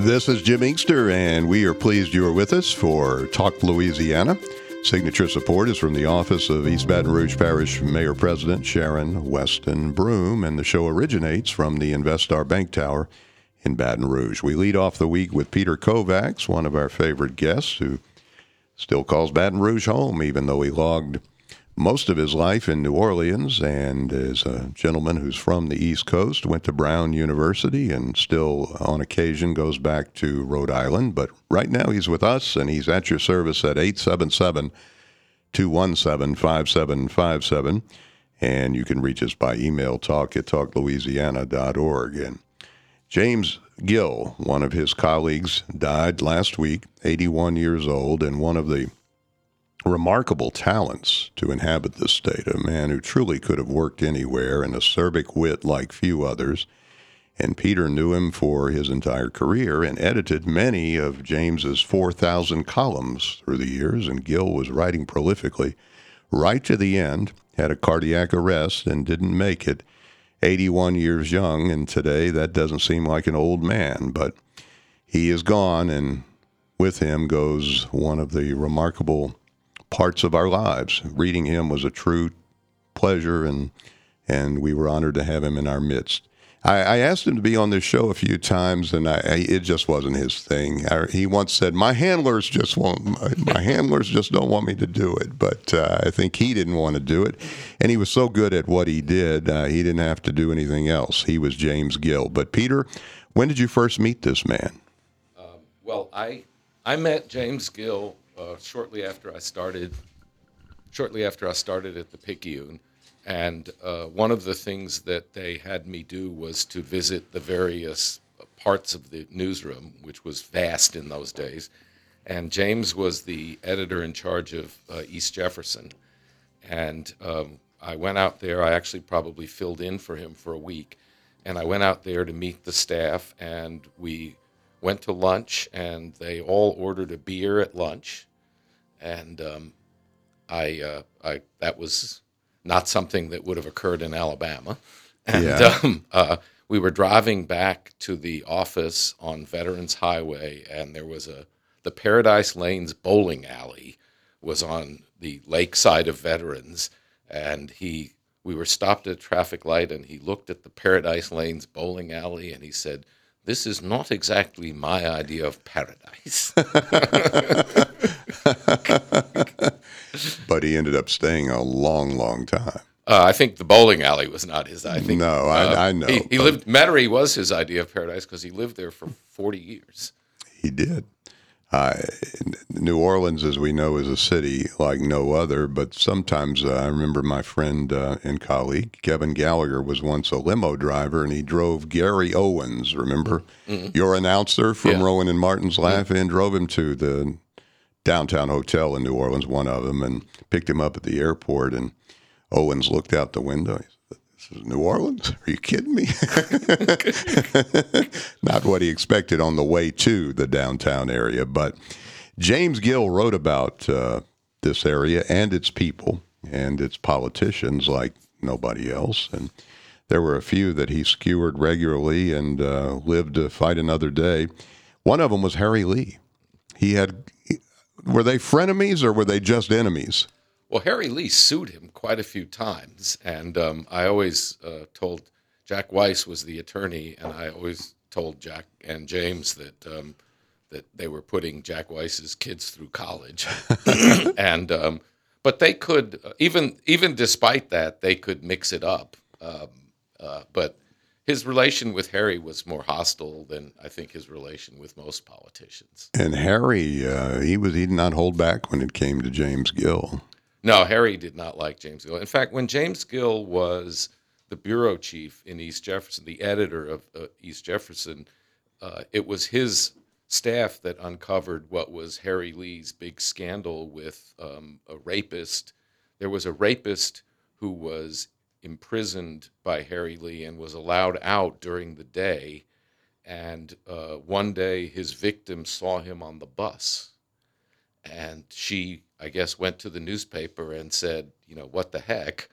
This is Jim Inkster, and we are pleased you are with us for Talk Louisiana. Signature support is from the office of East Baton Rouge Parish Mayor President Sharon Weston Broome, and the show originates from the Investar Bank Tower in Baton Rouge. We lead off the week with Peter Kovacs, one of our favorite guests, who still calls Baton Rouge home, even though he logged most of his life in New Orleans and is a gentleman who's from the East Coast, went to Brown University, and still on occasion goes back to Rhode Island. But right now he's with us and he's at your service at 877 217 5757. And you can reach us by email talk at talklouisiana.org. And James Gill, one of his colleagues, died last week, 81 years old, and one of the remarkable talents to inhabit this state, a man who truly could have worked anywhere, an acerbic wit like few others. And Peter knew him for his entire career and edited many of James's 4,000 columns through the years. And Gill was writing prolifically right to the end, had a cardiac arrest and didn't make it. 81 years young, and today that doesn't seem like an old man, but he is gone, and with him goes one of the remarkable parts of our lives. Reading him was a true pleasure, and and we were honored to have him in our midst. I, I asked him to be on this show a few times, and I, I, it just wasn't his thing. he once said, "My handlers just won't. My, my handlers just don't want me to do it." But uh, I think he didn't want to do it, and he was so good at what he did, uh, he didn't have to do anything else. He was James Gill. But Peter, when did you first meet this man? Um, well, I I met James Gill uh, shortly after I started, shortly after I started at the Picayune, and uh, one of the things that they had me do was to visit the various parts of the newsroom, which was vast in those days. And James was the editor in charge of uh, East Jefferson, and um, I went out there. I actually probably filled in for him for a week, and I went out there to meet the staff, and we went to lunch, and they all ordered a beer at lunch and um, I, uh, I that was not something that would have occurred in Alabama. And yeah. um, uh, we were driving back to the office on Veterans Highway, and there was a the Paradise Lanes bowling alley was on the lakeside of Veterans, and he we were stopped at a traffic light, and he looked at the Paradise Lanes bowling alley, and he said, "This is not exactly my idea of paradise." but he ended up staying a long, long time. Uh, I think the bowling alley was not his. I think no, I, uh, I know. He, he lived Metairie was his idea of paradise because he lived there for forty years. He did. Uh, New Orleans, as we know, is a city like no other. But sometimes uh, I remember my friend uh, and colleague Kevin Gallagher was once a limo driver, and he drove Gary Owens. Remember mm-hmm. your announcer from yeah. Rowan and Martin's Laugh, mm-hmm. and drove him to the downtown hotel in New Orleans, one of them, and picked him up at the airport. And Owens looked out the window. He said, This is New Orleans? Are you kidding me? Not what he expected on the way to the downtown area. But James Gill wrote about uh, this area and its people and its politicians like nobody else. And there were a few that he skewered regularly and uh, lived to fight another day. One of them was Harry Lee. He had were they frenemies or were they just enemies? Well, Harry Lee sued him quite a few times, and um, I always uh, told Jack Weiss was the attorney, and I always told Jack and James that um, that they were putting Jack Weiss's kids through college, and um, but they could uh, even even despite that they could mix it up, um, uh, but his relation with Harry was more hostile than I think his relation with most politicians. And Harry, uh, he was he did not hold back when it came to James Gill. No, Harry did not like James Gill. In fact, when James Gill was the bureau chief in East Jefferson, the editor of uh, East Jefferson, uh, it was his staff that uncovered what was Harry Lee's big scandal with um, a rapist. There was a rapist who was imprisoned by Harry Lee and was allowed out during the day. And uh, one day his victim saw him on the bus. And she, I guess, went to the newspaper and said, you know, what the heck?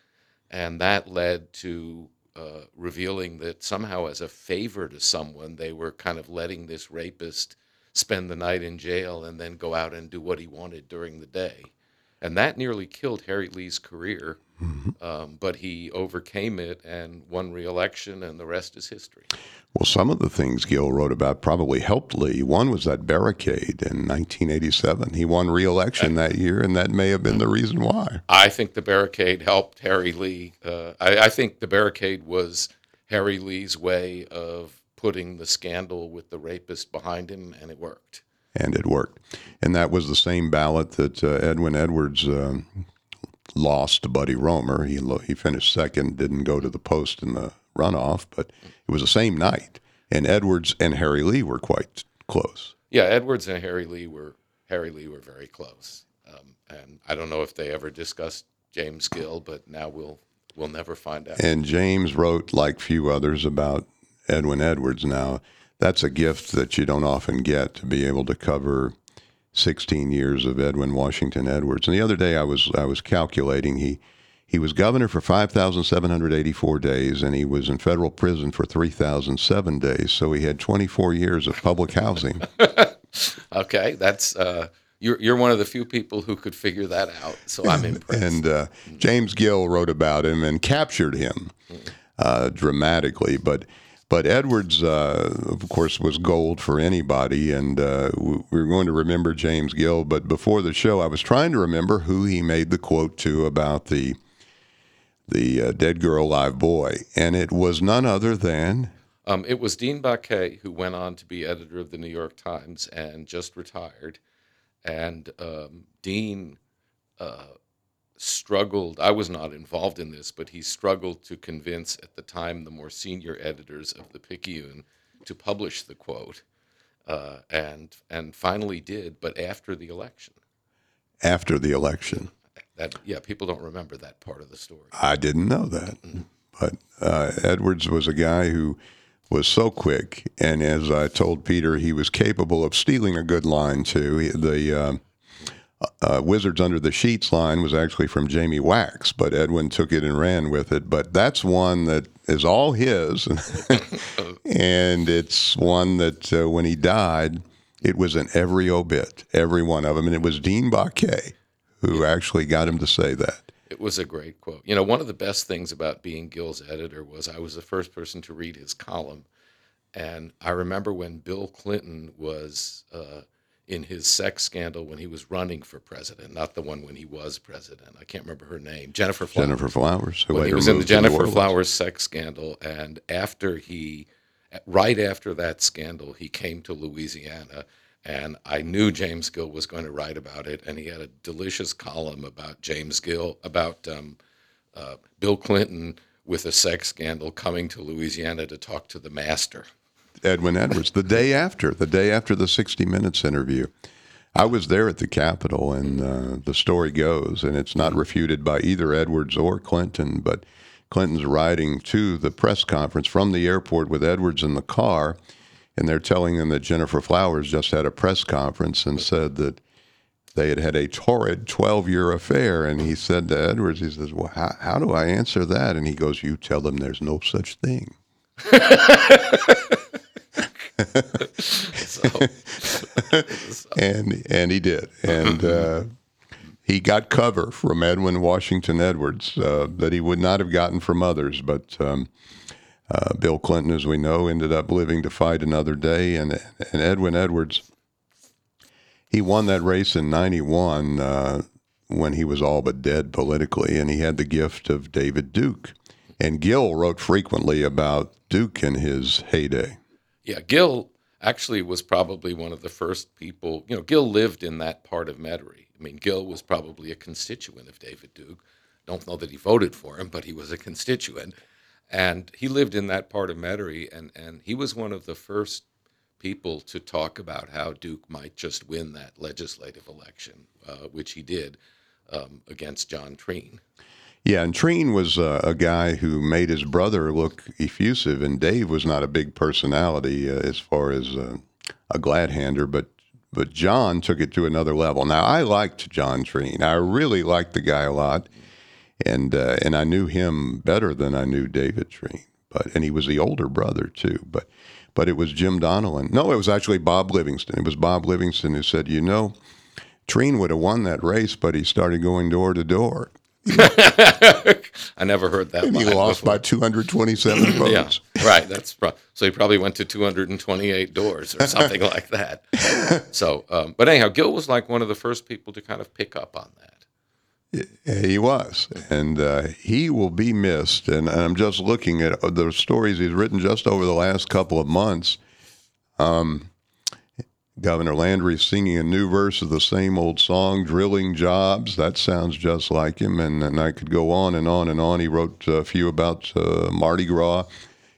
And that led to uh, revealing that somehow, as a favor to someone, they were kind of letting this rapist spend the night in jail and then go out and do what he wanted during the day. And that nearly killed Harry Lee's career. Um, but he overcame it and won re-election, and the rest is history. Well, some of the things Gill wrote about probably helped Lee. One was that barricade in 1987. He won re-election that year, and that may have been the reason why. I think the barricade helped Harry Lee. Uh, I, I think the barricade was Harry Lee's way of putting the scandal with the rapist behind him, and it worked. And it worked. And that was the same ballot that uh, Edwin Edwards um, lost to Buddy Roemer. He, lo- he finished second, didn't go to the post in the runoff, but it was the same night. And Edwards and Harry Lee were quite close. Yeah, Edwards and Harry Lee were Harry Lee were very close, um, and I don't know if they ever discussed James Gill, but now we'll we'll never find out. And James wrote, like few others, about Edwin Edwards. Now, that's a gift that you don't often get to be able to cover 16 years of Edwin Washington Edwards. And the other day I was I was calculating he he was governor for 5,784 days and he was in federal prison for 3,007 days. So he had 24 years of public housing. Okay, that's uh, you're you're one of the few people who could figure that out. So I'm impressed. and uh, James Gill wrote about him and captured him uh, dramatically. But but Edwards, uh, of course, was gold for anybody, and uh, we we were going to remember James Gill. But before the show, I was trying to remember who he made the quote to about the the uh, dead girl, live boy, and it was none other than Um, it was Dean Baquet who went on to be editor of the New York Times and just retired. And um, Dean uh, struggled. I was not involved in this, but he struggled to convince at the time the more senior editors of the Picayune to publish the quote, uh, and and finally did. But after the election, after the election. that yeah, people don't remember that part of the story. I didn't know that. But uh, Edwards was a guy who was so quick, and as I told Peter, he was capable of stealing a good line too. The uh, uh, Wizards Under the Sheets line was actually from Jamie Wax, but Edwin took it and ran with it. But that's one that is all his, and it's one that uh, when he died, it was in every obit, every one of them, and it was Dean Baquet who actually got him to say that. It was a great quote. You know, one of the best things about being Gill's editor was I was the first person to read his column. And I remember when Bill Clinton was uh, in his sex scandal when he was running for president, not the one when he was president. I can't remember her name. Gennifer Flowers. Gennifer Flowers, who he was in the moved to New Gennifer Orleans. Flowers sex scandal. And after he, right after that scandal, he came to Louisiana. And I knew James Gill was going to write about it. And he had a delicious column about James Gill, about um, uh, Bill Clinton with a sex scandal coming to Louisiana to talk to the master. Edwin Edwards, the day after, the day after the 60 Minutes interview. I was there at the Capitol, and uh, the story goes, and it's not refuted by either Edwards or Clinton, but Clinton's riding to the press conference from the airport with Edwards in the car, and they're telling him that Gennifer Flowers just had a press conference and said that they had had a torrid 12 year affair. And he said to Edwards, he says, Well, how, how do I answer that? And he goes, You tell them there's no such thing. So, and and he did, and uh, he got cover from Edwin Washington Edwards uh, that he would not have gotten from others. But um, uh, Bill Clinton, as we know, ended up living to fight another day, and and Edwin Edwards, he won that race in '91 uh, when he was all but dead politically, and he had the gift of David Duke. And Gill wrote frequently about Duke in his heyday. Yeah, Gill actually was probably one of the first people. You know, Gill lived in that part of Metairie. I mean, Gill was probably a constituent of David Duke. Don't know that he voted for him, but he was a constituent, and he lived in that part of Metairie, and and he was one of the first people to talk about how Duke might just win that legislative election, uh, which he did um, against John Treen. Yeah, and Treen was uh, a guy who made his brother look effusive, and Dave was not a big personality uh, as far as uh, a glad hander, but but John took it to another level. Now I liked John Treen. I really liked the guy a lot, and uh, and I knew him better than I knew David Treen. But and he was the older brother too. But but it was Jim Donelon. No, it was actually Bob Livingston. It was Bob Livingston who said, you know, Treen would have won that race, but he started going door to door. I never heard that. And he lost before. by 227 votes. Yeah, right. That's pro- so he probably went to 228 doors or something like that. So, um, but anyhow, Gill was like one of the first people to kind of pick up on that. Yeah, He was, and uh, he will be missed. And I'm just looking at the stories he's written just over the last couple of months. Um, Governor Landry singing a new verse of the same old song, "Drilling Jobs." That sounds just like him, and, and I could go on and on and on. He wrote a few about uh, Mardi Gras.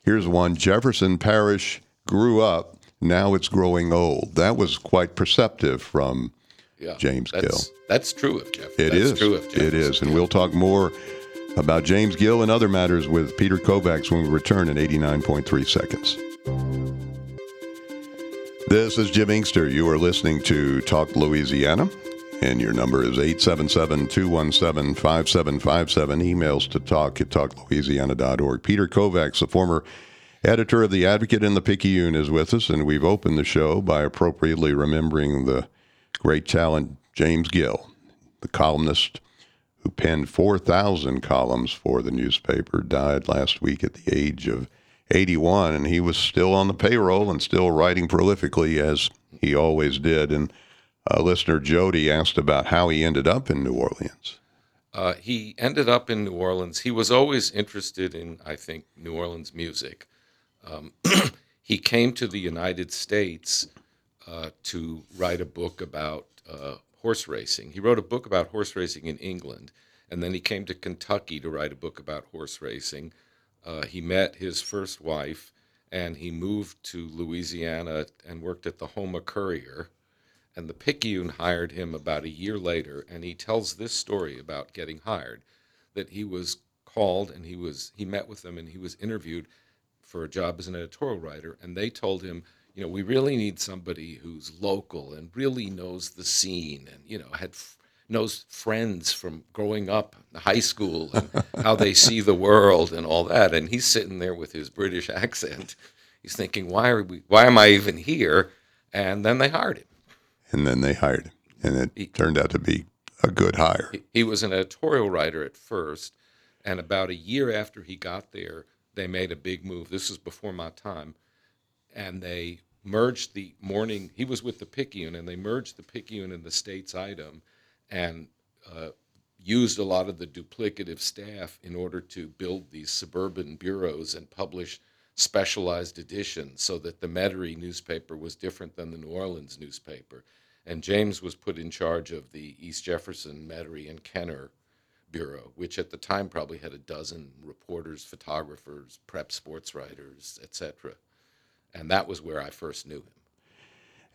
Here's one: Jefferson Parish grew up, now it's growing old. That was quite perceptive from Yeah, James that's, Gill. That's true of Jeff. It that's is. true of It Jefferson. is. And we'll talk more about James Gill and other matters with Peter Kovacs when we return in 89.3 seconds. This is Jim Inkster. You are listening to Talk Louisiana, and your number is 877 217 5757. Emails to talk at talklouisiana.org. Peter Kovacs, the former editor of The Advocate and the Picayune, is with us, and we've opened the show by appropriately remembering the great talent James Gill, the columnist who penned 4,000 columns for the newspaper, died last week at the age of 81, and he was still on the payroll and still writing prolifically as he always did. And uh, listener Jody asked about how he ended up in New Orleans. Uh, he ended up in New Orleans. He was always interested in, I think, New Orleans music. Um, he came to the United States uh, to write a book about uh, horse racing. He wrote a book about horse racing in England, and then he came to Kentucky to write a book about horse racing. Uh, he met his first wife, and he moved to Louisiana and worked at the Houma Courier. And the Picayune hired him about a year later and he tells this story about getting hired that he was called and he was he met with them and he was interviewed for a job as an editorial writer. And they told him you know we really need somebody who's local and really knows the scene and you know had f- knows friends from growing up high school and how they see the world and all that and he's sitting there with his british accent he's thinking why are we why am i even here and then they hired him And then they hired him, and it turned out to be a good hire. He- He was an editorial writer at first, and about a year after he got there, they made a big move. This is before my time, and they merged the morning. He was with the Picayune, and they merged the Picayune and the States item, and uh, used a lot of the duplicative staff in order to build these suburban bureaus and publish specialized editions so that the Metairie newspaper was different than the New Orleans newspaper. And James was put in charge of the East Jefferson, Metairie, and Kenner Bureau, which at the time probably had a dozen reporters, photographers, prep sports writers, etc. And that was where I first knew him.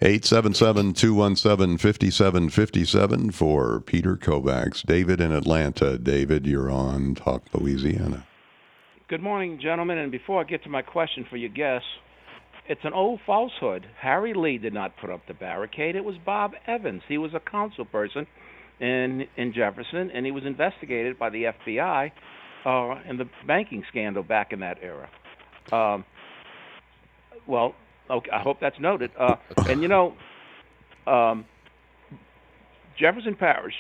877 217 5757 for Peter Kovacs. David in Atlanta. David, you're on Talk Louisiana. Good morning, gentlemen. And before I get to my question for your guests, it's an old falsehood. Harry Lee did not put up the barricade. It was Bob Evans. He was a council person in in Jefferson, and he was investigated by the FBI uh, in the banking scandal back in that era. Um, well, okay, I hope that's noted. Uh, and you know, um, Jefferson Parish.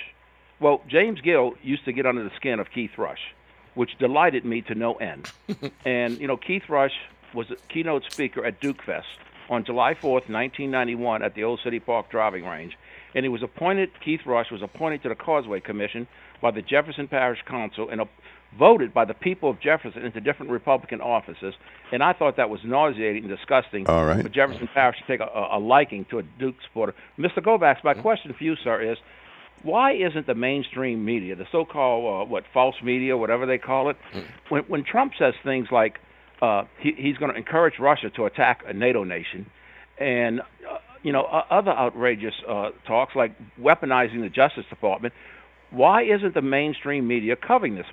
Well, James Gill used to get under the skin of Keith Rush, which delighted me to no end. and you know, Keith Rush was a keynote speaker at Duke Fest on July 4th, 1991, at the Old City Park driving range. And he was appointed. Keith Rush was appointed to the Causeway Commission by the Jefferson Parish Council and uh, voted by the people of Jefferson into different Republican offices. And I thought that was nauseating and disgusting All right. for Jefferson Parish to take a, a, liking to a Duke supporter. Mr. Kovacs, my question for you, sir, is why isn't the mainstream media, the so-called uh, what false media, whatever they call it, when when Trump says things like uh, he, he's going to encourage Russia to attack a NATO nation, and uh, you know o- other outrageous uh, talks like weaponizing the Justice Department, why isn't the mainstream media covering this?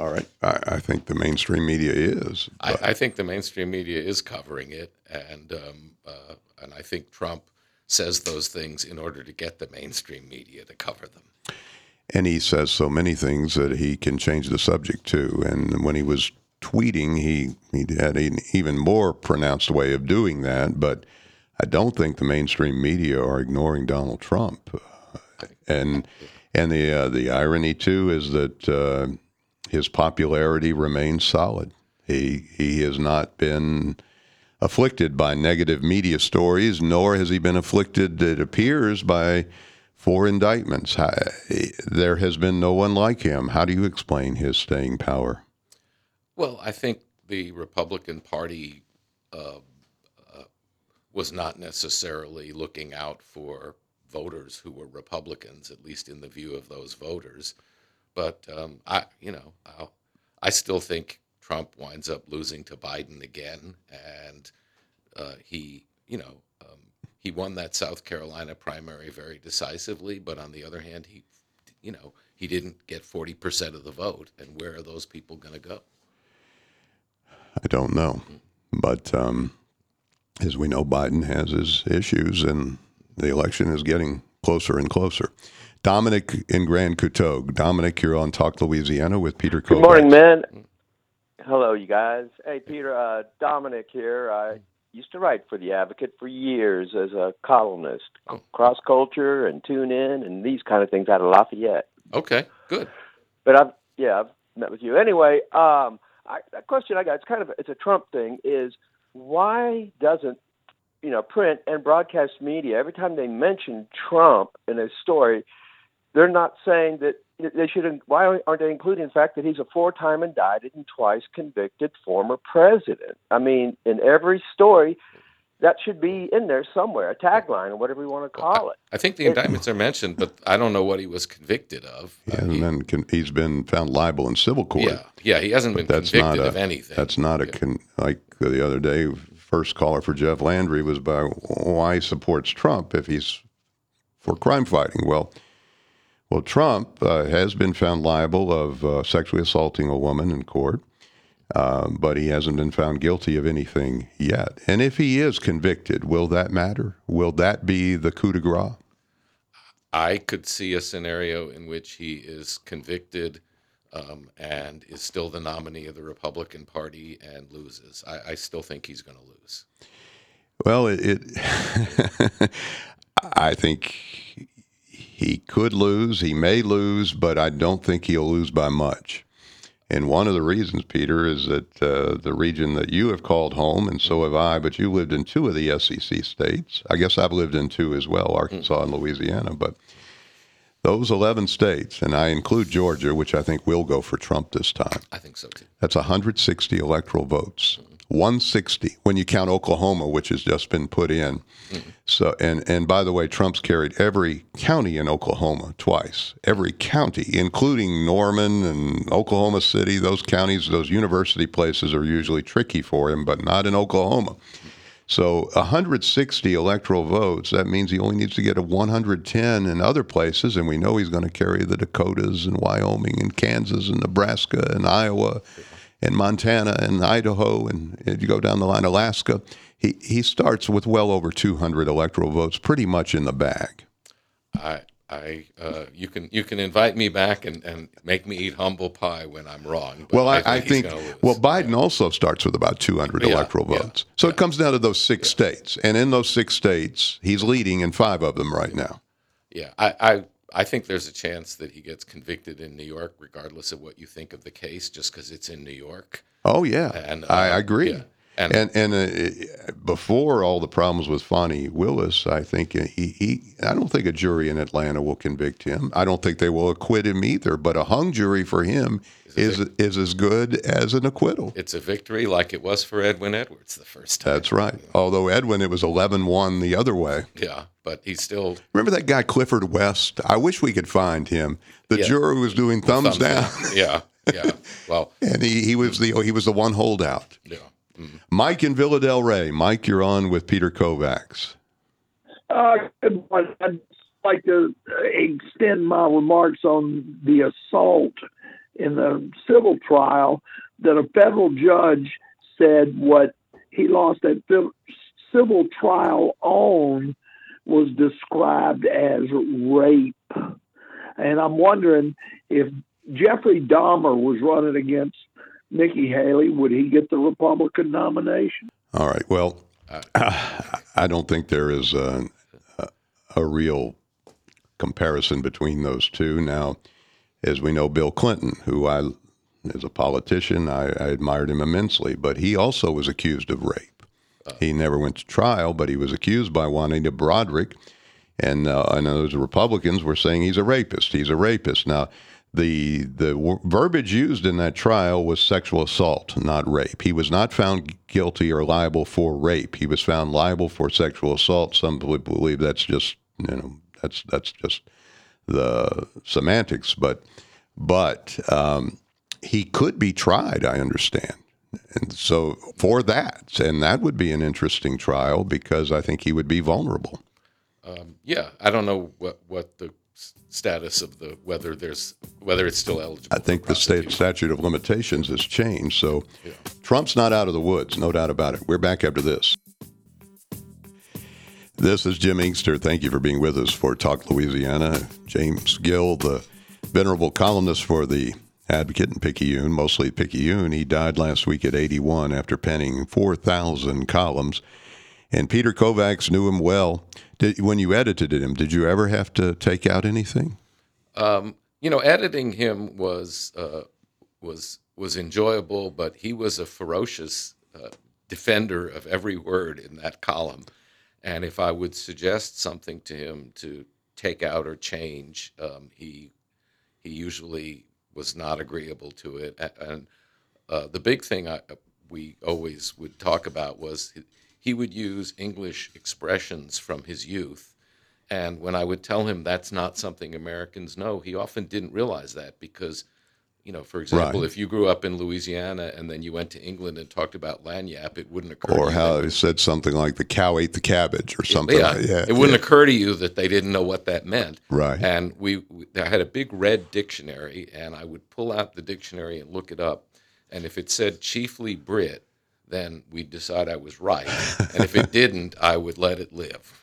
All right. I, I think the mainstream media is. I, I think the mainstream media is covering it, and um, uh, and I think Trump says those things in order to get the mainstream media to cover them. and he says so many things that he can change the subject too. And when he was tweeting, he he had an even more pronounced way of doing that. But I don't think the mainstream media are ignoring Donald Trump. And and the uh, the irony too is that uh, his popularity remains solid. He he has not been afflicted by negative media stories, nor has he been afflicted, it appears, by four indictments. There has been no one like him. How do you explain his staying power? Well, I think the Republican Party uh, uh, was not necessarily looking out for voters who were Republicans, at least in the view of those voters. But um, I, you know, I'll, I still think Trump winds up losing to Biden again, and uh, he, you know, um, he won that South Carolina primary very decisively. But on the other hand, he, you know, he didn't get forty percent of the vote, and where are those people going to go? I don't know, but um, as we know, Biden has his issues, and the election is getting closer and closer. Dominic in Grand Coteau. Dominic, you're on Talk Louisiana with Peter Kovacs. Good morning, man. Hello, you guys. Hey, Peter. Uh, Dominic here. I used to write for the Advocate for years as a columnist, cross culture and tune in and these kind of things out of Lafayette. Okay, good. But I've yeah, I've met with you anyway. Um, I, a question I got. It's kind of it's a Trump thing. Is why doesn't you know print and broadcast media every time they mention Trump in a story, they're not saying that they should. Why aren't they including the fact that he's a four-time indicted and twice convicted former president? I mean, in every story, that should be in there somewhere, a tagline or whatever you want to call it. I think the indictments are mentioned, but I don't know what he was convicted of. He Uh, hasn't he- been con- he's been found liable in civil court. yeah, yeah, he hasn't been That's not convicted a, of anything. That's not a con- like the other day. First caller for Jeff Landry was by why he supports Trump if he's for crime fighting. Well, well, Trump uh, has been found liable of uh, sexually assaulting a woman in court, uh, but he hasn't been found guilty of anything yet. And if he is convicted, will that matter? Will that be the coup de grace? I could see a scenario in which he is convicted um, and is still the nominee of the Republican Party and loses. I, I still think he's going to lose. Well, it, it I think he could lose, he may lose, but I don't think he'll lose by much. And one of the reasons, Peter, is that uh, the region that you have called home, and so have I, but you lived in two of the SEC states. I guess I've lived in two as well, Arkansas and Louisiana. But those 11 states, and I include Georgia, which I think will go for Trump this time, I think so too. that's 160 electoral votes. 160 when you count Oklahoma, which has just been put in. So, and and by the way, Trump's carried every county in Oklahoma twice. Every county, including Norman and Oklahoma City. Those counties, those university places, are usually tricky for him, but not in Oklahoma. So 160 electoral votes. That means he only needs to get a 110 in other places, and we know he's going to carry the Dakotas and Wyoming and Kansas and Nebraska and Iowa and Montana and Idaho, and if you go down the line, Alaska. He he starts with well over 200 electoral votes, pretty much in the bag. I, I, uh, you can you can invite me back and, and make me eat humble pie when I'm wrong. Well, I, I think gonna lose. well, Biden also starts with about 200 Yeah, electoral yeah, votes. So it comes down to those six states, and in those six states, he's leading in five of them right now. Yeah, I, I, I think there's a chance that he gets convicted in New York, regardless of what you think of the case, just because it's in New York. Oh yeah, And, I uh, agree. yeah. And- And and, uh, before all the problems with Fani Willis, I think he, he I don't think a jury in Atlanta will convict him. I don't think they will acquit him either. But a hung jury for him is is as good as an acquittal. It's a victory, like it was for Edwin Edwards the first time. That's right. Although Edwin, it was 11-1 the other way. Yeah, but he's still Remember that guy Clifford West? I wish we could find him. The Yeah. juror was doing thumbs, thumbs down, yeah, yeah. Well, and he, he was the he was the one holdout. yeah. Mike in Villa Del Rey. Mike, you're on with Peter Kovacs. Uh, good morning. I'd like to extend my remarks on the assault in the civil trial that a federal judge said what he lost fil- civil trial on was described as rape. And I'm wondering if Jeffrey Dahmer was running against Nikki Haley, would he get the Republican nomination? All right. Well, I don't think there is a, a, a real comparison between those two. Now, as we know, Bill Clinton, who I, as a politician, I, I admired him immensely, but he also was accused of rape. He never went to trial, but he was accused by Juanita Broaddrick, and uh, and those Republicans were saying he's a rapist. He's a rapist. Now, the the verbiage used in that trial was sexual assault, not rape. He was not found guilty or liable for rape. He was found liable for sexual assault. Some believe that's just you know that's that's just the semantics, but but um, he could be tried. I understand. And so for that, and that would be an interesting trial because I think he would be vulnerable. Yeah, I don't know what what the status of the whether there's whether it's still eligible. I think the state statute of limitations has changed. So Trump's not out of the woods, no doubt about it. We're back after this. This is Jim Inkster. Thank you for being with us for Talk Louisiana. James Gill, the venerable columnist for the Advocate in Picayune, mostly Picayune, he died last week at 81 after penning 4,000 columns. And Peter Kovacs knew him well. Did, when you edited him, did you ever have to take out anything? Um, you know, editing him was uh, was was enjoyable, but he was a ferocious uh, defender of every word in that column. And if I would suggest something to him to take out or change, um, he he usually was not agreeable to it. And uh, the big thing I, we always would talk about was he- would use English expressions from his youth. And when I would tell him that's not something Americans know, he often didn't realize that because, you know, for example, Right. if you grew up in Louisiana and then you went to England and talked about lagniappe, it wouldn't occur to Or you how he said something like the cow ate the cabbage or something yeah, like that. it wouldn't occur to you that they didn't know what that meant. Right. And we, we, I had a big red dictionary, and I would pull out the dictionary and look it up. And if it said chiefly Brit, then we'd decide I was right. and if it didn't, I would let it live.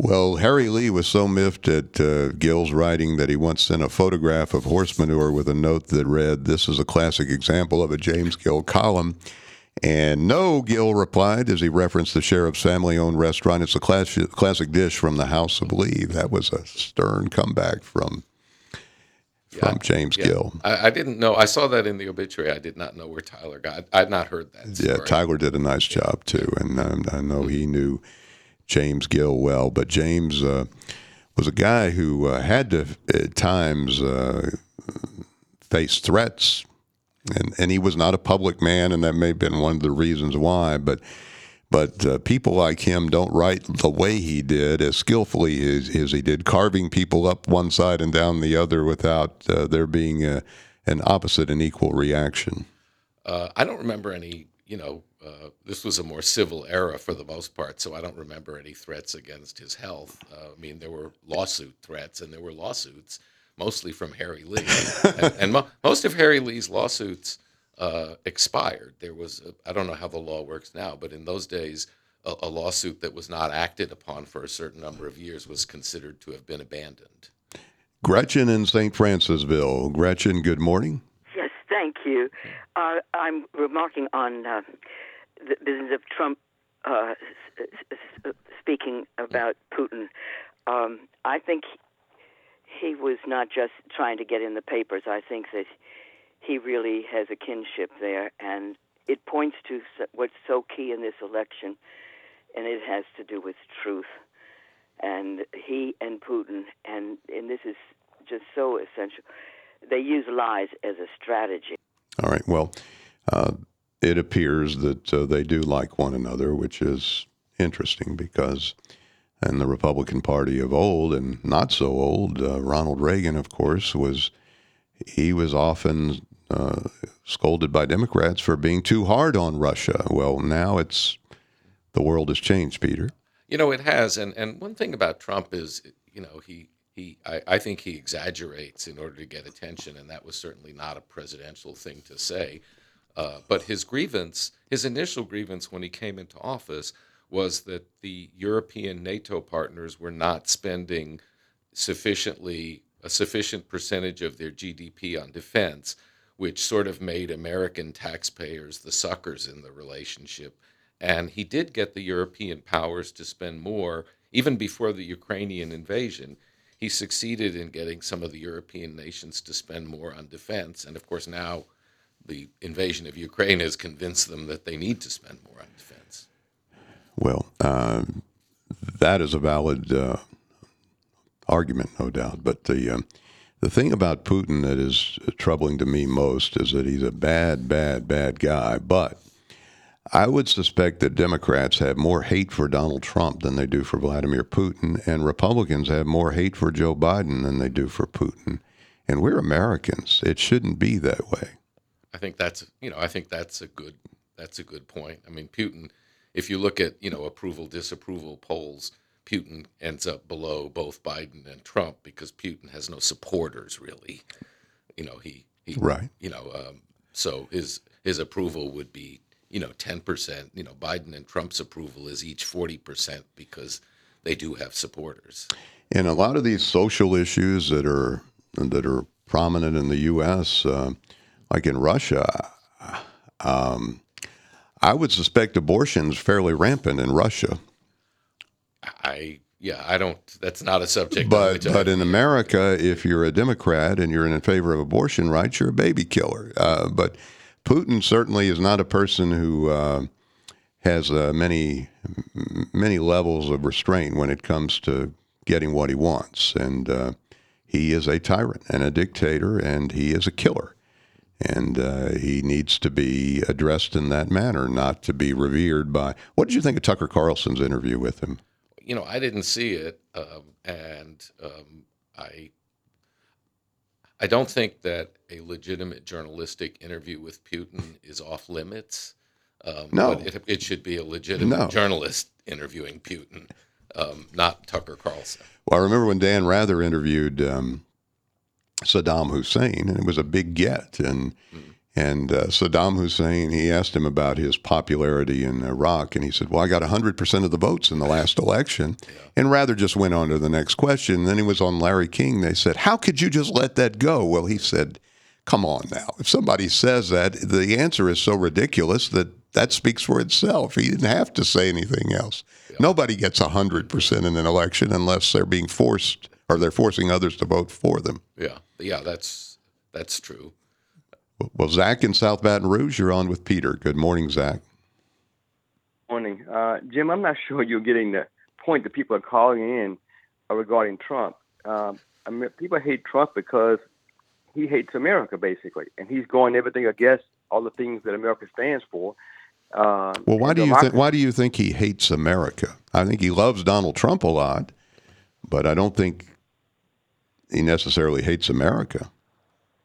Well, Harry Lee was so miffed at uh, Gill's writing that he once sent a photograph of horse manure with a note that read, This is a classic example of a James Gill column. And no, Gill replied as he referenced the sheriff's family owned restaurant. It's a class- classic dish from the House of Lee. That was a stern comeback from, from Yeah. James Yeah. Gill. I, I didn't know. I saw that in the obituary. I did not know where Tyler got. I'd not heard that. Yeah. Tyler did a nice job too, and um, I know he knew James Gill well. But James uh, was a guy who uh, had to at times uh, face threats, and and he was not a public man, and that may have been one of the reasons why. But but uh, people like him don't write the way he did, as skillfully as, as he did, carving people up one side and down the other without uh, there being a, an opposite and equal reaction. Uh, I don't remember any. You know, uh, this was a more civil era for the most part, so I don't remember any threats against his health. Uh, I mean, there were lawsuit threats, and there were lawsuits, mostly from Harry Lee, and, and mo- most of Harry Lee's lawsuits uh, expired. There was, I I don't know how the law works now, but in those days, a, a lawsuit that was not acted upon for a certain number of years was considered to have been abandoned. Gretchen in St. Francisville. Gretchen, good morning. Yes, thank you. Uh, I'm remarking on uh, the business of Trump uh, speaking about Putin. Um, I think he was not just trying to get in the papers. I think that he really has a kinship there, and it points to what's so key in this election, and it has to do with truth. And he and Putin, and and this is just so essential. They use lies as a strategy. All right. Well, uh, it appears that uh, they do like one another, which is interesting because in the Republican Party of old and not so old, uh, Ronald Reagan, of course, was he was often uh, scolded by Democrats for being too hard on Russia. Well, now it's the world has changed, Peter. You know, it has, and and one thing about Trump is, you know, he he I, I think he exaggerates in order to get attention, and that was certainly not a presidential thing to say. Uh, but his grievance, his initial grievance when he came into office, was that the European NATO partners were not spending sufficiently a sufficient percentage of their GDP on defense, which sort of made American taxpayers the suckers in the relationship. And he did get the European powers to spend more, even before the Ukrainian invasion. He succeeded in getting some of the European nations to spend more on defense. And of course, now the invasion of Ukraine has convinced them that they need to spend more on defense. Well, um, that is a valid uh, argument, no doubt. But the um, the thing about Putin that is troubling to me most is that he's a bad, bad, bad guy. But I would suspect that Democrats have more hate for Donald Trump than they do for Vladimir Putin, and Republicans have more hate for Joe Biden than they do for Putin. And we're Americans. It shouldn't be that way. I think that's you know I think that's a good that's a good point. I mean Putin, if you look at you know approval disapproval polls, Putin ends up below both Biden and Trump because Putin has no supporters really. You know he he Right. you know um, so his his approval would be you know ten percent. You know Biden and Trump's approval is each forty percent because they do have supporters. And a lot of these social issues that are that are prominent in the U.S., uh, like in Russia, um, I would suspect abortion's fairly rampant in Russia. I yeah I don't that's not a subject. But but in America, if you're a Democrat and you're in favor of abortion rights, you're a baby killer. Uh, but Putin certainly is not a person who uh, has uh, many many levels of restraint when it comes to getting what he wants, and uh, he is a tyrant and a dictator, and he is a killer. And uh, he needs to be addressed in that manner, not to be revered by. What did you think of Tucker Carlson's interview with him? You know, I didn't see it, um, and um, I I don't think that a legitimate journalistic interview with Putin is off limits. Um, No. but it, it should be a legitimate No. journalist interviewing Putin, um, not Tucker Carlson. Well, I remember when Dan Rather interviewed um, Saddam Hussein, and it was a big get. And and uh, Saddam Hussein, he asked him about his popularity in Iraq, and he said, "Well, I got hundred percent of the votes in the last election." And Rather just went on to the next question. Then he was on Larry King. They said, "How could you just let that go?" Well, he said, "Come on now. If somebody says that, the answer is so ridiculous that." That speaks for itself. He didn't have to say anything else. Nobody gets 100% in an election unless they're being forced or they're forcing others to vote for them. Yeah, yeah, that's that's true. Well, Zach in South Baton Rouge, you're on with Peter. Good morning, Zach. Morning, uh, Jim. I'm not sure you're getting the point that people are calling in uh, regarding Trump. Um, I mean, people hate Trump because he hates America, basically, and he's going everything against all the things that America stands for. Uh, Well, why do you think why do you think he hates America? I think he loves Donald Trump a lot, but I don't think he necessarily hates America.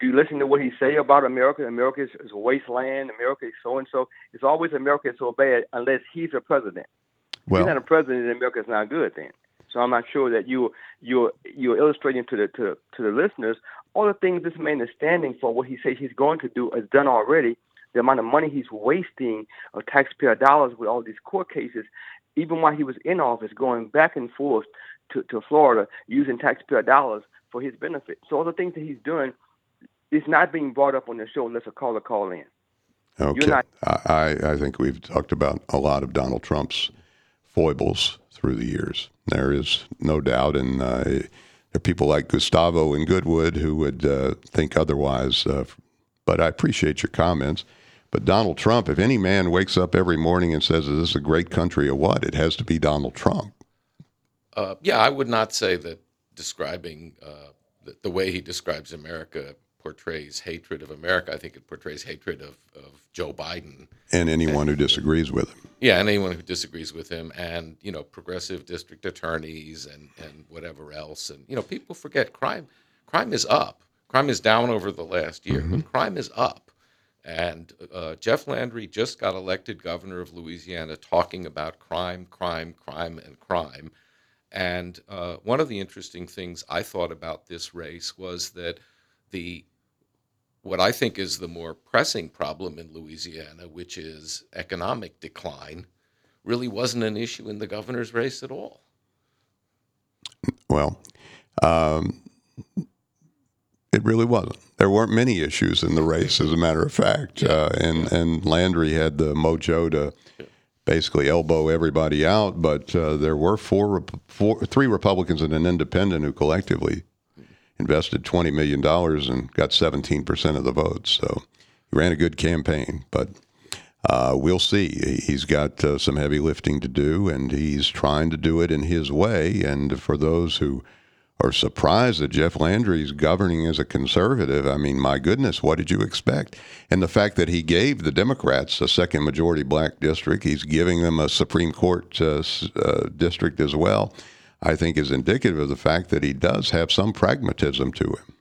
You listen to what he say about America? America is, is a wasteland. America is so and so. It's always America is so bad unless he's a president. if he's not a president, then America's not good then. So I'm not sure that you you're you're illustrating to the to, to the listeners all the things this man is standing for. What he says he's going to do is done already. The amount of money he's wasting of taxpayer dollars with all these court cases, even while he was in office, going back and forth to, to Florida using taxpayer dollars for his benefit. So all the things that he's doing is not being brought up on the show unless a caller call in. okay. not- I, I I think we've talked about a lot of Donald Trump's foibles through the years. There is no doubt, and uh, there are people like Gustavo and Goodwood who would uh, think otherwise. Uh, but I appreciate your comments. But Donald Trump, if any man wakes up every morning and says, "Is this a great country or what?" It has to be Donald Trump. Uh, yeah, I would not say that describing uh, the, the way he describes America portrays hatred of America. I think it portrays hatred of, of Joe Biden. And anyone who disagrees with him. Yeah, and anyone who disagrees with him, and you know, progressive district attorneys and and whatever else. And you know, people forget crime. Crime is up. Crime is down over the last year, but crime is up. And uh, Jeff Landry just got elected governor of Louisiana, talking about crime, crime, crime, and crime. And uh, one of the interesting things I thought about this race was that the what I think is the more pressing problem in Louisiana, which is economic decline, really wasn't an issue in the governor's race at all. Well, um, It really wasn't. There weren't many issues in the race, as a matter of fact, uh, and and Landry had the mojo to basically elbow everybody out. But uh, there were four, four, three Republicans and an independent who collectively invested twenty million dollars and got seventeen percent of the votes. So he ran a good campaign, but. Uh, we'll see. He's got uh, some heavy lifting to do, and he's trying to do it in his way. And for those who are surprised that Jeff Landry is governing as a conservative, I mean, my goodness, what did you expect? And the fact that he gave the Democrats a second majority black district, he's giving them a Supreme Court uh, uh, district as well, I think is indicative of the fact that he does have some pragmatism to him.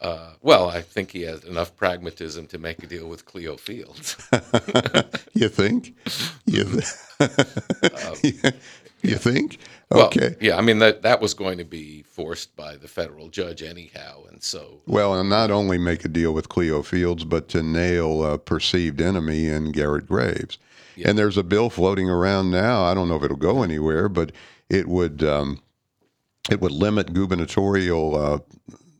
Uh, well, I think he has enough pragmatism to make a deal with Cleo Fields. you think? You, you think? Well, Okay. yeah, I mean that that was going to be forced by the federal judge anyhow, and so Well, and not only make a deal with Cleo Fields, but to nail a perceived enemy in Garrett Graves. And there's a bill floating around now. I don't know if it'll go anywhere, but it would um, it would limit gubernatorial uh,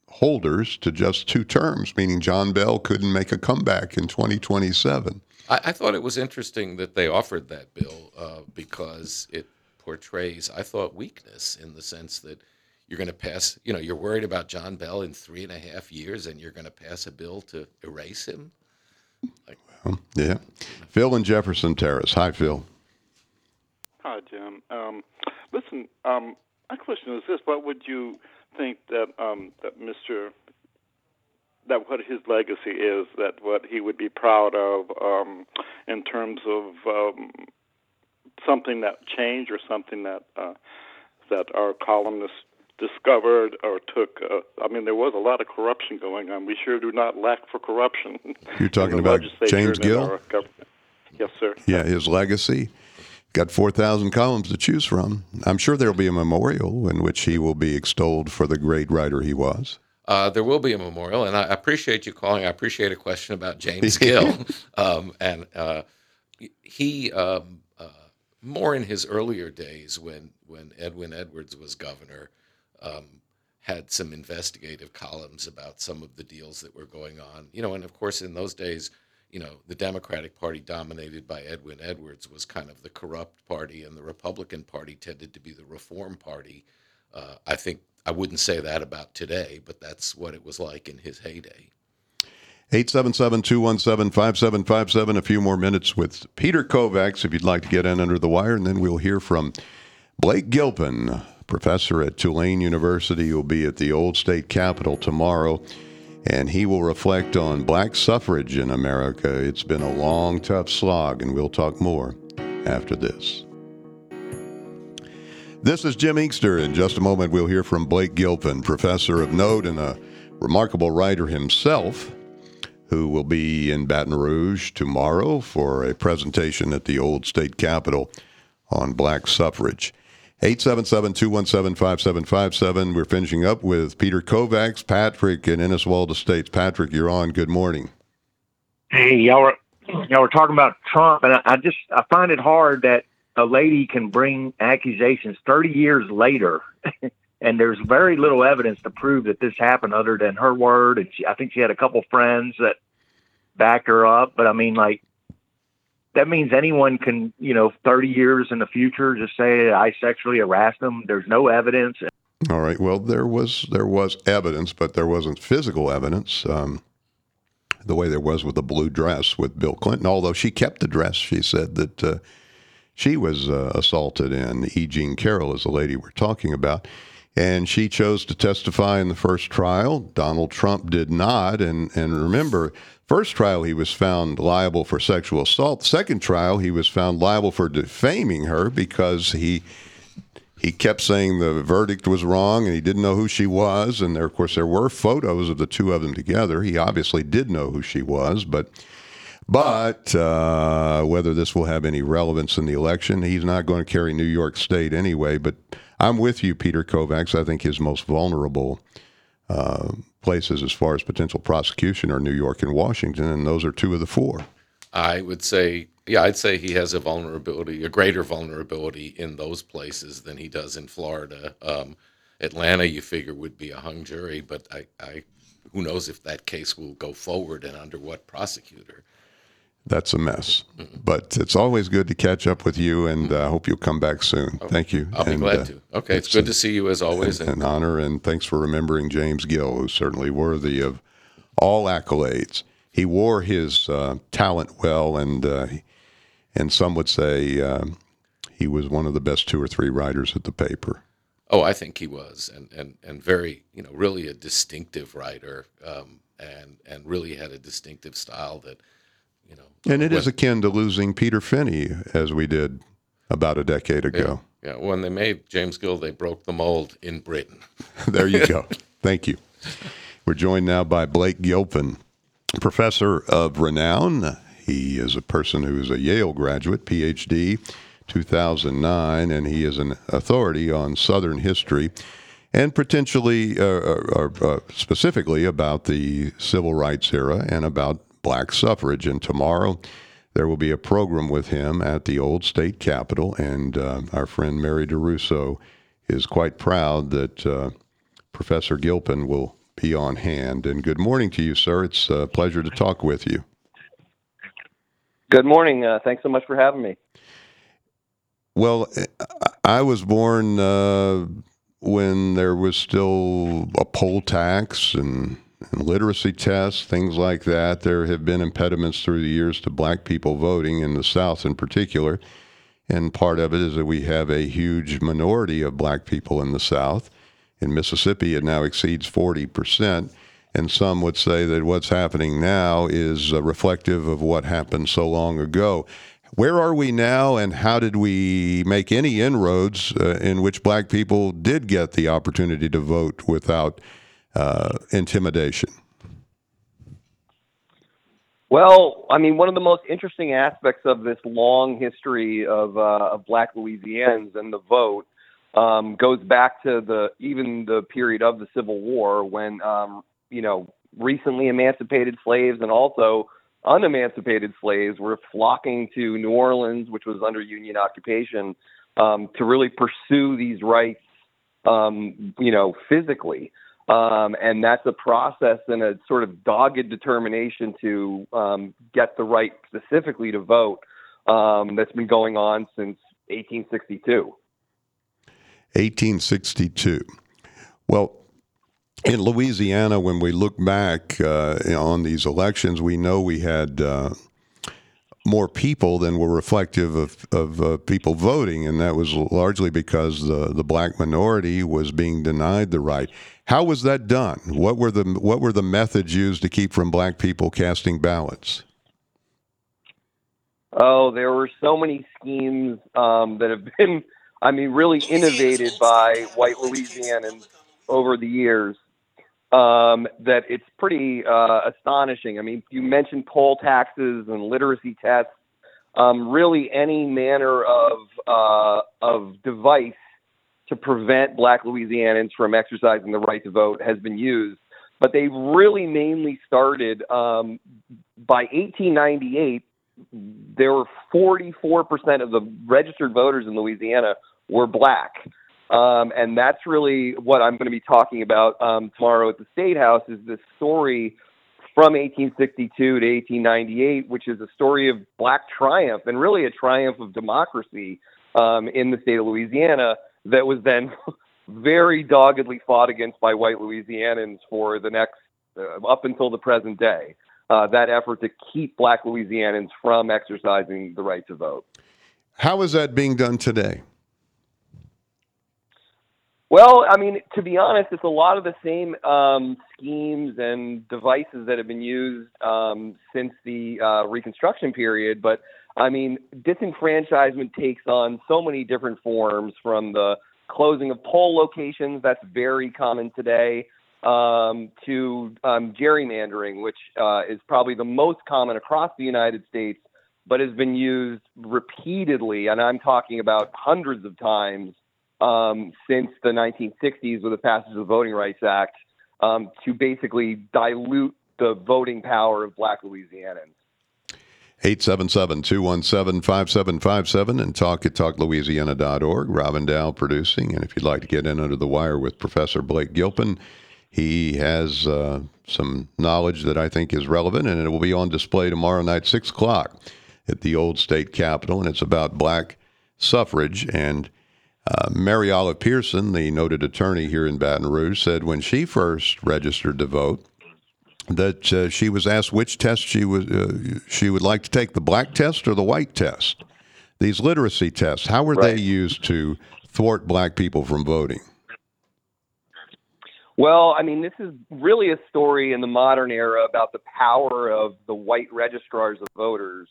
holders to just two terms, meaning John Bell couldn't make a comeback in 2027. I, I thought it was interesting that they offered that bill uh, because it portrays, I thought, weakness in the sense that you're going to pass, you know, you're worried about John Bell in three and a half years, and you're going to pass a bill to erase him. Like, Yeah. Phil and Jefferson Terrace. Hi, Phil. Hi, Jim. Um, listen, um, my question is this: What would you think that um, that Mr. that what his legacy is? That what he would be proud of um, in terms of um, something that changed or something that uh, that our columnists discovered or took. Uh, I mean, there was a lot of corruption going on. We sure do not lack for corruption. You're talking about James Gill? Yes, sir. Yeah, his legacy. Got 4,000 columns to choose from. I'm sure there'll be a memorial in which he will be extolled for the great writer he was. Uh, there will be a memorial, and I appreciate you calling. I appreciate a question about James Gill, um, and uh, he um, uh, more in his earlier days when when Edwin Edwards was governor, um, had some investigative columns about some of the deals that were going on. You know, and of course in those days, you know, the Democratic Party dominated by Edwin Edwards was kind of the corrupt party, and the Republican Party tended to be the reform party. Uh, I think I wouldn't say that about today, but that's what it was like in his heyday. 877 217 5757. A few more minutes with Peter Kovacs if you'd like to get in under the wire, and then we'll hear from Blake Gilpin, professor at Tulane University, who will be at the old state capitol tomorrow. And he will reflect on black suffrage in America. It's been a long, tough slog, and we'll talk more after this. This is Jim Engster. In just a moment, we'll hear from Blake Gilpin, professor of note and a remarkable writer himself, who will be in Baton Rouge tomorrow for a presentation at the old state capitol on black suffrage. 877 217 5757. We're finishing up with Peter Kovacs, Patrick, and Inniswalda Estates. Patrick, you're on. Good morning. Hey, y'all were y'all were talking about Trump, and I, I just I find it hard that a lady can bring accusations 30 years later, and there's very little evidence to prove that this happened other than her word. And she, I think she had a couple friends that backed her up, but I mean, like that means anyone can, you know, 30 years in the future just say I sexually harassed them. There's no evidence. All right. Well, there was there was evidence, but there wasn't physical evidence. Um, the way there was with the blue dress with Bill Clinton. Although she kept the dress, she said that uh, she was uh, assaulted in. E. Jean Carroll is the lady we're talking about. And she chose to testify in the first trial. Donald Trump did not. And, and remember, first trial he was found liable for sexual assault. Second trial he was found liable for defaming her because he he kept saying the verdict was wrong and he didn't know who she was. And there, of course, there were photos of the two of them together. He obviously did know who she was, but but uh, whether this will have any relevance in the election, he's not going to carry New York State anyway. But I'm with you, Peter Kovacs. I think his most vulnerable uh, places as far as potential prosecution are New York and Washington, and those are two of the four. I would say, yeah, I'd say he has a vulnerability, a greater vulnerability in those places than he does in Florida. Um, Atlanta, you figure, would be a hung jury, but I, I who knows if that case will go forward and under what prosecutor. That's a mess. But it's always good to catch up with you, and I uh, hope you'll come back soon. Thank you. I'll be glad uh, to. Okay, it's, good to see you as always. an honor, and thanks for remembering James Gill, who's certainly worthy of all accolades. He wore his uh, talent well, and uh, and some would say um he was one of the best two or three writers at the paper. Oh, I think he was, and and and very, you know, really a distinctive writer, um, and and really had a distinctive style that, you know. And it is when- akin to losing Peter Finney, as we did about a decade ago. Yeah, when they made James Gill, they broke the mold in Britain. there you go. Thank you. We're joined now by Blake Gilpin, professor of renown. He is a person who is a Yale graduate, PhD, 2009, and he is an authority on Southern history and potentially, uh, or, uh, specifically, about the civil rights era and about black suffrage. And tomorrow, there will be a program with him at the old state capitol, and uh, our friend Mary Durusau is quite proud that uh, Professor Gilpin will be on hand. And good morning to you, sir. It's a pleasure to talk with you. Good morning. Uh, thanks so much for having me. Well, I was born uh, when there was still a poll tax and, and literacy tests, things like that. There have been impediments through the years to black people voting in the South in particular. And part of it is that we have a huge minority of black people in the South. In Mississippi, it now exceeds 40%. And some would say that what's happening now is uh, reflective of what happened so long ago. Where are we now, and how did we make any inroads uh, in which black people did get the opportunity to vote without uh, intimidation? Well, I mean, one of the most interesting aspects of this long history of, uh, of Black Louisians and the vote um, goes back to the even the period of the Civil War when um, you know recently emancipated slaves and also unemancipated slaves were flocking to New Orleans, which was under Union occupation, um, to really pursue these rights, um, you know, physically. Um, and that's a process and a sort of dogged determination to um, get the right specifically to vote um, that's been going on since 1862. 1862. Well, in Louisiana, when we look back uh, on these elections, we know we had uh, more people than were reflective of, of uh, people voting, and that was largely because the, the black minority was being denied the right. How was that done? What were the what were the methods used to keep from black people casting ballots? Oh, there were so many schemes um, that have been, I mean, really innovated by white Louisianans over the years. Um, that it's pretty uh, astonishing. I mean, you mentioned poll taxes and literacy tests. Um, really, any manner of uh, of device to prevent Black Louisianans from exercising the right to vote has been used. But they really mainly started um, by 1898 there were 44% of the registered voters in Louisiana were black. Um, and that's really what I'm going to be talking about um, tomorrow at the State House is this story from 1862 to 1898, which is a story of black triumph and really a triumph of democracy um, in the state of Louisiana that was then very doggedly fought against by white Louisianans for the next uh, up until the present day uh, that effort to keep black Louisianans from exercising the right to vote. How is that being done today? Well, I mean, to be honest, it's a lot of the same um, schemes and devices that have been used um, since the uh, Reconstruction period. But I mean, disenfranchisement takes on so many different forms from the closing of poll locations, that's very common today, um, to um, gerrymandering, which uh, is probably the most common across the United States, but has been used repeatedly, and I'm talking about hundreds of times um, since the 1960s with the passage of the Voting Rights Act um, to basically dilute the voting power of Black Louisianans. 877-217-5757 and talk at talklouisiana.org. Robin Dow producing. And if you'd like to get in under the wire with Professor Blake Gilpin, he has uh, some knowledge that I think is relevant, and it will be on display tomorrow night, 6 o'clock, at the old state capitol. And it's about black suffrage. And uh, Mary Olive Pierson, the noted attorney here in Baton Rouge, said when she first registered to vote, that uh, she was asked which test she was uh, she would like to take the black test or the white test. These literacy tests, how were they used to thwart black people from voting? Well, I mean, this is really a story in the modern era about the power of the white registrars of voters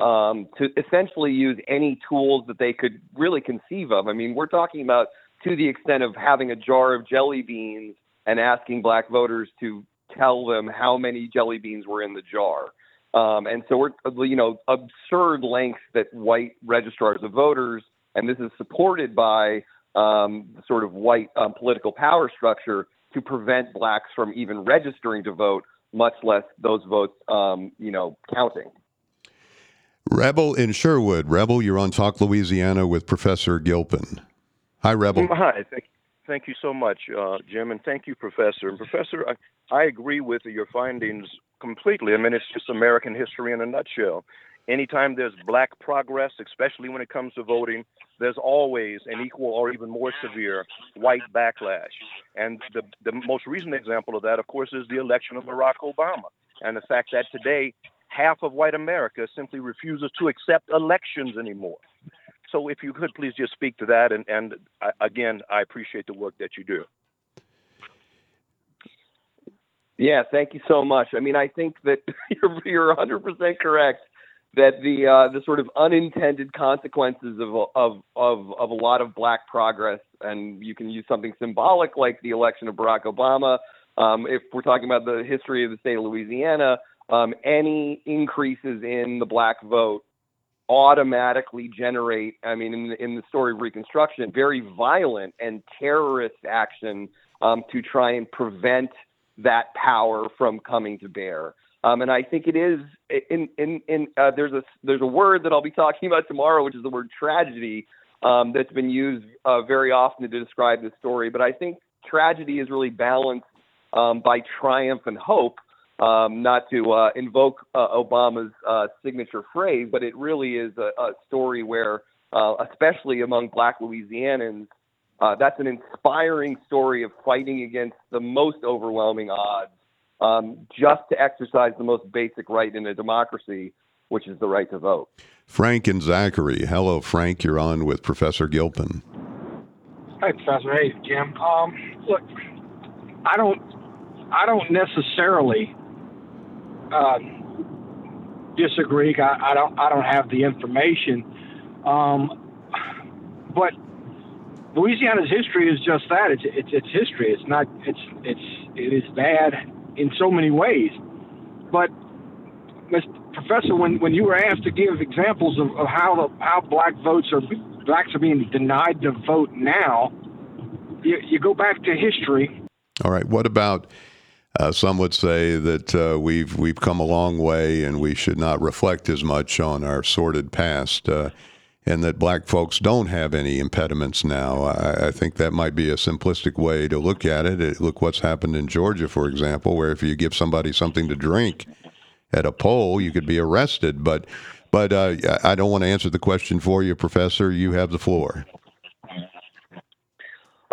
um, to essentially use any tools that they could really conceive of. I mean, we're talking about to the extent of having a jar of jelly beans and asking black voters to tell them how many jelly beans were in the jar. Um, and so we're, you know, absurd lengths that white registrars of voters, and this is supported by um, sort of white um, political power structure to prevent blacks from even registering to vote, much less those votes, um, you know, counting. Rebel in Sherwood. Rebel, you're on Talk Louisiana with Professor Gilpin. Hi, Rebel. Hi, thank, thank you so much, uh, Jim, and thank you, Professor. And Professor, I, I agree with your findings completely. I mean, it's just American history in a nutshell. Anytime there's black progress, especially when it comes to voting, there's always an equal or even more severe white backlash. And the, the most recent example of that, of course, is the election of Barack Obama. And the fact that today, half of white America simply refuses to accept elections anymore. So, if you could please just speak to that. And, and I, again, I appreciate the work that you do. Yeah, thank you so much. I mean, I think that you're, you're 100% correct that the uh, the sort of unintended consequences of, of of of a lot of black progress, and you can use something symbolic like the election of Barack Obama. Um, if we're talking about the history of the state of Louisiana, um, any increases in the black vote automatically generate, I mean, in the, in the story of Reconstruction, very violent and terrorist action um, to try and prevent that power from coming to bear. Um, and I think it is in in in uh, there's a there's a word that I'll be talking about tomorrow, which is the word tragedy, um, that's been used uh, very often to describe this story. But I think tragedy is really balanced um, by triumph and hope. Um, not to uh, invoke uh, Obama's uh, signature phrase, but it really is a, a story where, uh, especially among Black Louisianans, that's an inspiring story of fighting against the most overwhelming odds um, just to exercise the most basic right in a democracy, which is the right to vote. Frank and Zachary. Hello, Frank. You're on with Professor Gilpin. Hi, Professor. Hey, Jim. Um, look, I don't, I don't necessarily uh, disagree. I, I, don't, I don't have the information, um, but Louisiana's history is just that. It's, it's, it's history. It's not. It's, it's, it is bad in so many ways. But, Mr. Professor, when, when you were asked to give examples of, of how the, how black votes are blacks are being denied to vote now, you, you go back to history. All right. What about? Uh, some would say that uh, we've we've come a long way and we should not reflect as much on our sordid past. Uh, and that black folks don't have any impediments now. I, I, think that might be a simplistic way to look at it. Look what's happened in Georgia, for example, where if you give somebody something to drink at a poll, you could be arrested. But, but uh, I don't want to answer the question for you, Professor. You have the floor.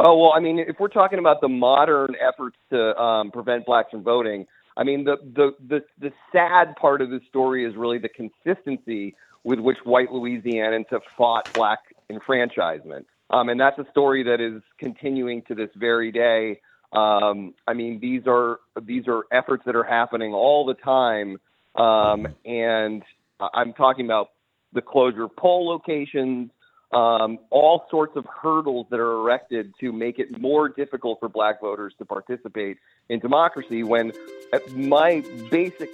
Oh well, I mean, if we're talking about the modern efforts to um, prevent blacks from voting, I mean, the, the the the sad part of the story is really the consistency with which white Louisianans have fought black enfranchisement. Um, and that's a story that is continuing to this very day. Um, I mean, these are these are efforts that are happening all the time, um, and I'm talking about the closure of poll locations, um, all sorts of hurdles that are erected to make it more difficult for black voters to participate in democracy. When uh, my basic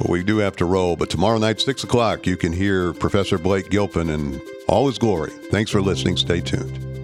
well, we do have to roll, but tomorrow night, 6 o'clock, you can hear Professor Blake Gilpin in all his glory. Thanks for listening. Stay tuned.